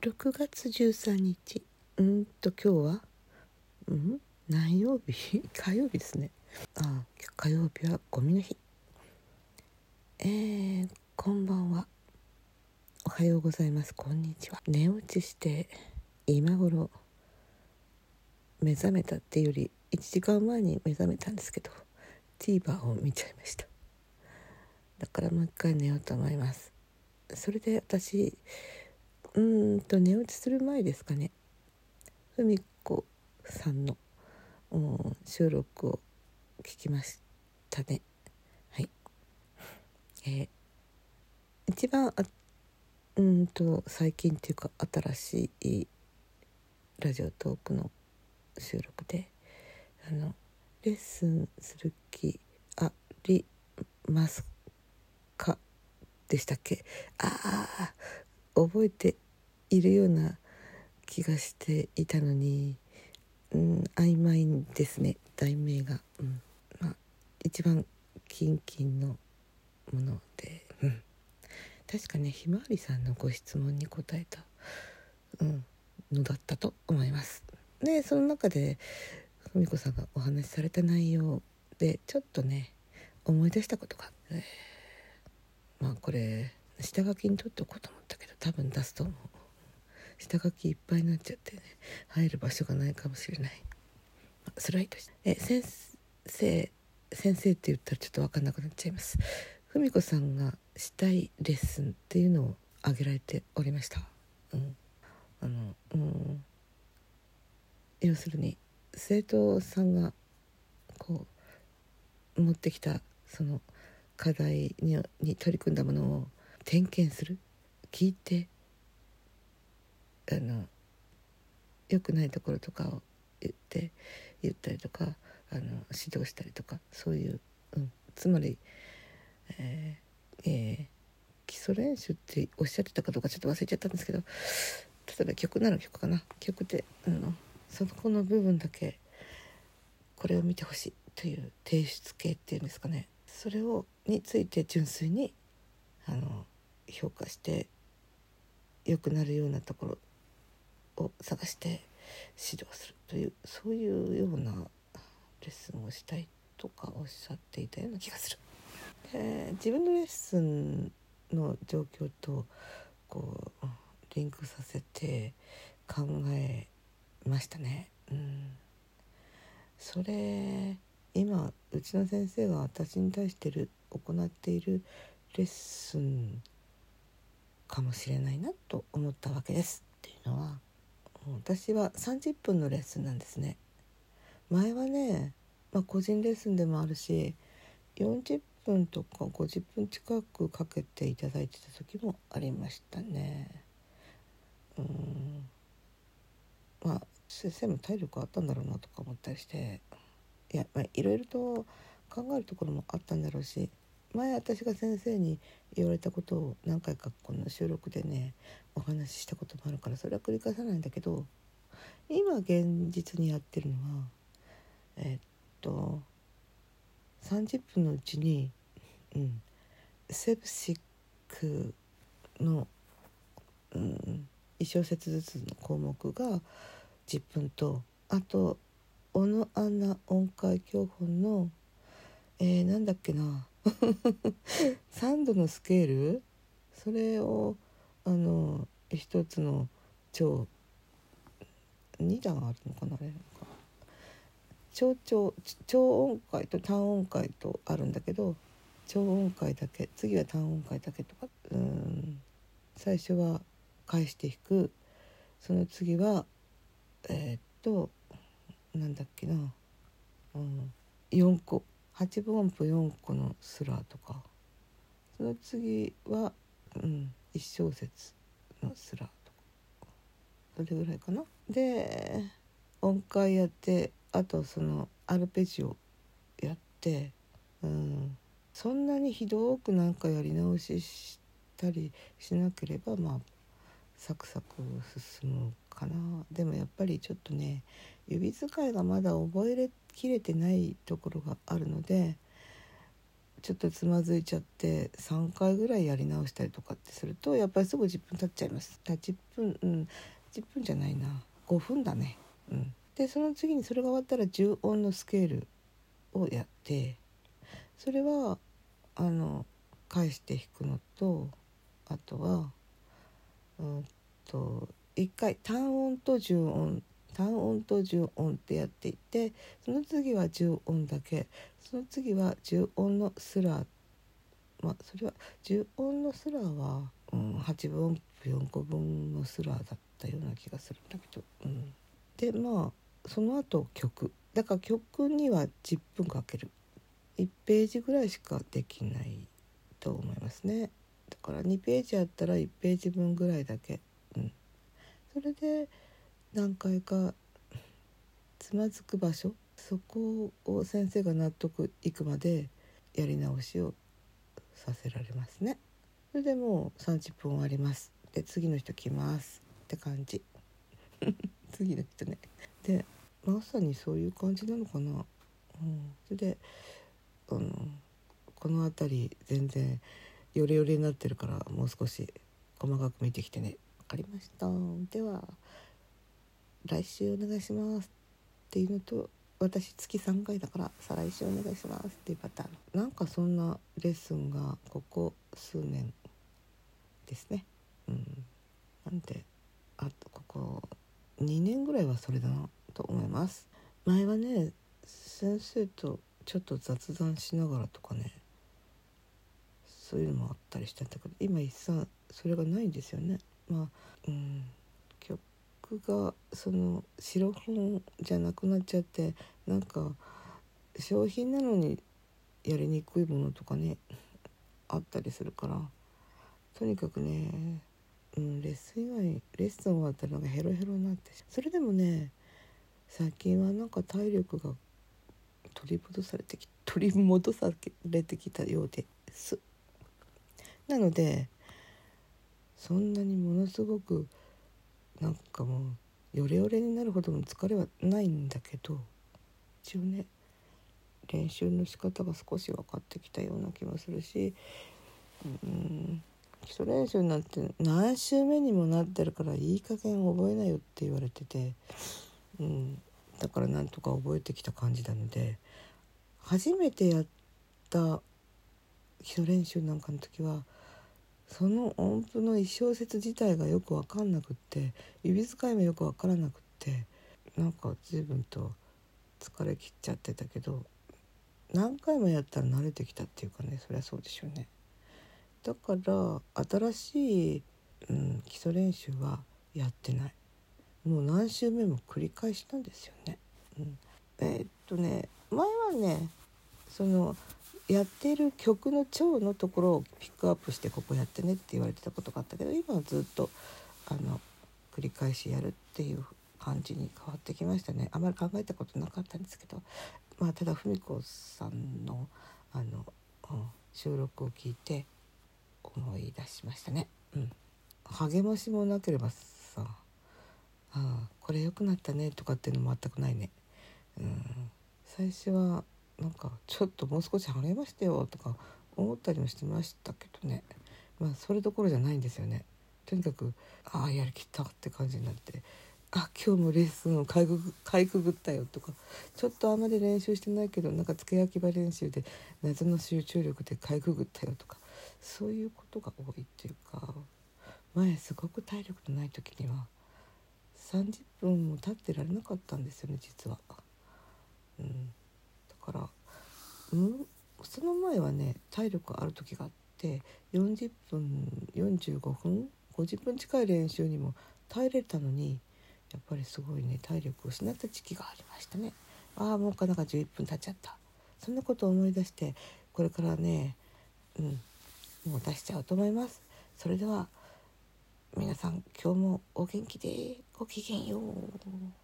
6月13日。うんと今日は？うん？何曜日？火曜日ですね。あ火曜日はゴミの日。えー、こんばんは。おはようございます。こんにちは。寝落ちして今頃目覚めたっていうより1時間前に目覚めたんですけど TVer を見ちゃいました。だからもう一回寝ようと思います。それで私うんと寝落ちする前ですかね。ふ子さんの、収録を聞きましたね。はい。えー、一番あうんと最近っていうか新しいラジオトークの収録であのレッスンする気ありますか？でしたっけ？ああ覚えているような気がしていたのに、うん、曖昧ですね。題名が、うん。まあ、一番キンキンのもので、うん、確かねひまわりさんのご質問に答えた、うん、のだったと思います。でその中でふみこさんがお話しされた内容でちょっとね思い出したことが、えー、まあこれ下書きに取っておこうと思ったけど多分出すと思う。下書きいっぱいになっちゃってね。入る場所がないかもしれない。スライドしてえ先生先生って言ったらちょっと分かんなくなっちゃいます。文子さんがしたいレッスンっていうのを挙げられておりました。うん。あのうん。要するに生徒さんがこう持ってきたその課題にに取り組んだものを点検する？聞いて。あの良くないところとかを言って言ったりとかあの指導したりとかそういう、うん、つまり、えーえー、基礎練習っておっしゃってたかどうかちょっと忘れちゃったんですけど例えば曲なら曲かな。曲であのそこの部分だけこれを見てほしいという提出系っていうんですかね。それをについて純粋にあの評価して良くなるようなところを探して指導するというそういうようなレッスンをしたいとかおっしゃっていたような気がする。で自分のレッスンの状況とこうリンクさせて考えましたね。うん、それ今うちの先生が私に対してる行っているレッスンかもしれないなと思ったわけですっていうのは私は30分のレッスンなんですね。前はね、まあ、個人レッスンでもあるし40分とか50分近くかけていただいてた時もありましたね。うん。まあ先生も体力あったんだろうなとか思ったりしていや、まあ、いろいろと考えるところもあったんだろうし前私が先生に言われたことを何回かこの収録でねお話ししたこともあるからそれは繰り返さないんだけど今現実にやってるのはえっと30分のうちに、うん、セプシックの、うん、1小節ずつの項目が10分とあと小野アナ音階教本のえー、なんだっけな 3度のスケール？それをあの一つの超2段あるのかなあれ超超超音階と単音階とあるんだけど超音階だけ次は単音階だけとかうん最初は返して弾く。その次はえー、っとなんだっけな、うん、4個。8分音符4個のスラとかその次は、うん、1小節のスラとかそれぐらいかな。で音階やってあとそのアルペジオやって、うん、そんなにひどくなんかやり直ししたりしなければまあサクサク進むかなでもやっぱりちょっとね指使いがまだ覚えれきれてないところがあるのでちょっとつまずいちゃって3回ぐらいやり直したりとかってするとやっぱりすぐ10分経っちゃいます。10分うん10分じゃないな。5分だね。うん。でその次にそれが終わったら10音のスケールをやってそれはあの返して弾くのとあとはうんと1回単音と重音単音と重音ってやっていってその次は重音だけ。その次は重音のスラー。まあそれは重音のスラーは、うん、8分音符4個分のスラーだったような気がする。んだけど、うん、でまあその後曲。だから曲には10分かける。1ページぐらいしかできないと思いますね。だから2ページあったら1ページ分ぐらいだけ、うん、それで何回かつまずく場所そこを先生が納得いくまでやり直しをさせられますね。それでもう30分終わります。で次の人来ます。って感じ。次の人ね。でまさにそういう感じなのかな、うん、それであのこの辺り全然ヨレヨレになってるからもう少し細かく見てきてね。分かりました。では来週お願いしますっていうのと私月3回だから再来週お願いしますっていうパターン。なんかそんなレッスンがここ数年ですね。うん。なんであとここ2年ぐらいはそれだなと思います。前はね先生とちょっと雑談しながらとかねそういうのもあったりしてたけど今一切それがないんですよね。まあうん。がその白本じゃなくなっちゃってなんか商品なのにやりにくいものとかねあったりするからとにかくね、うん、レッスン以外レッスン終わったらなんかヘロヘロになってそれでもね最近はなんか体力が取り戻されてき取り戻されてきたようです。なのでそんなにものすごくなんかもうヨレヨレになるほどの疲れはないんだけど一応ね練習の仕方が少し分かってきたような気もするしうん基礎練習なんて何週目にもなってるからいい加減覚えなよって言われてて、うん、だからなんとか覚えてきた感じなので初めてやった基礎練習なんかの時はその音符の1小節自体がよく分かんなくって指使いもよく分からなくってなんか随分と疲れきっちゃってたけど何回もやったら慣れてきたっていうかねそりゃそうでしょうね。だから新しい、うん、基礎練習はやってないもう何週目も繰り返したんですよね。うん、えー、っとね前はねそのやってる曲の調のところをピックアップしてここやってねって言われてたことがあったけど今はずっとあの繰り返しやるっていう感じに変わってきましたねあまり考えたことなかったんですけどまあただ文子さんのあの、うん、収録を聞いて思い出しましたね。うん、励ましもなければさ「あこれ良くなったね」とかっていうのも全くないね。うん、最初はなんかちょっともう少し励ましてよとか思ったりもしてましたけどね。まあそれどころじゃないんですよね。とにかくああやりきったって感じになってあ今日もレッスンをかいくかいくぐったよとかちょっとあんまり練習してないけどなんか付け焼き場練習で謎の集中力でかいくぐったよとかそういうことが多いっていうか前すごく体力のない時には30分も経ってられなかったんですよね実は。うん。からうん？その前はね体力ある時があって40分45分50分近い練習にも耐えれたのにやっぱりすごいね体力を失った時期がありましたね。ああもうかなか11分経っちゃった。そんなことを思い出してこれからねうんもう出しちゃうと思います。それでは皆さん今日もお元気でごきげんよう。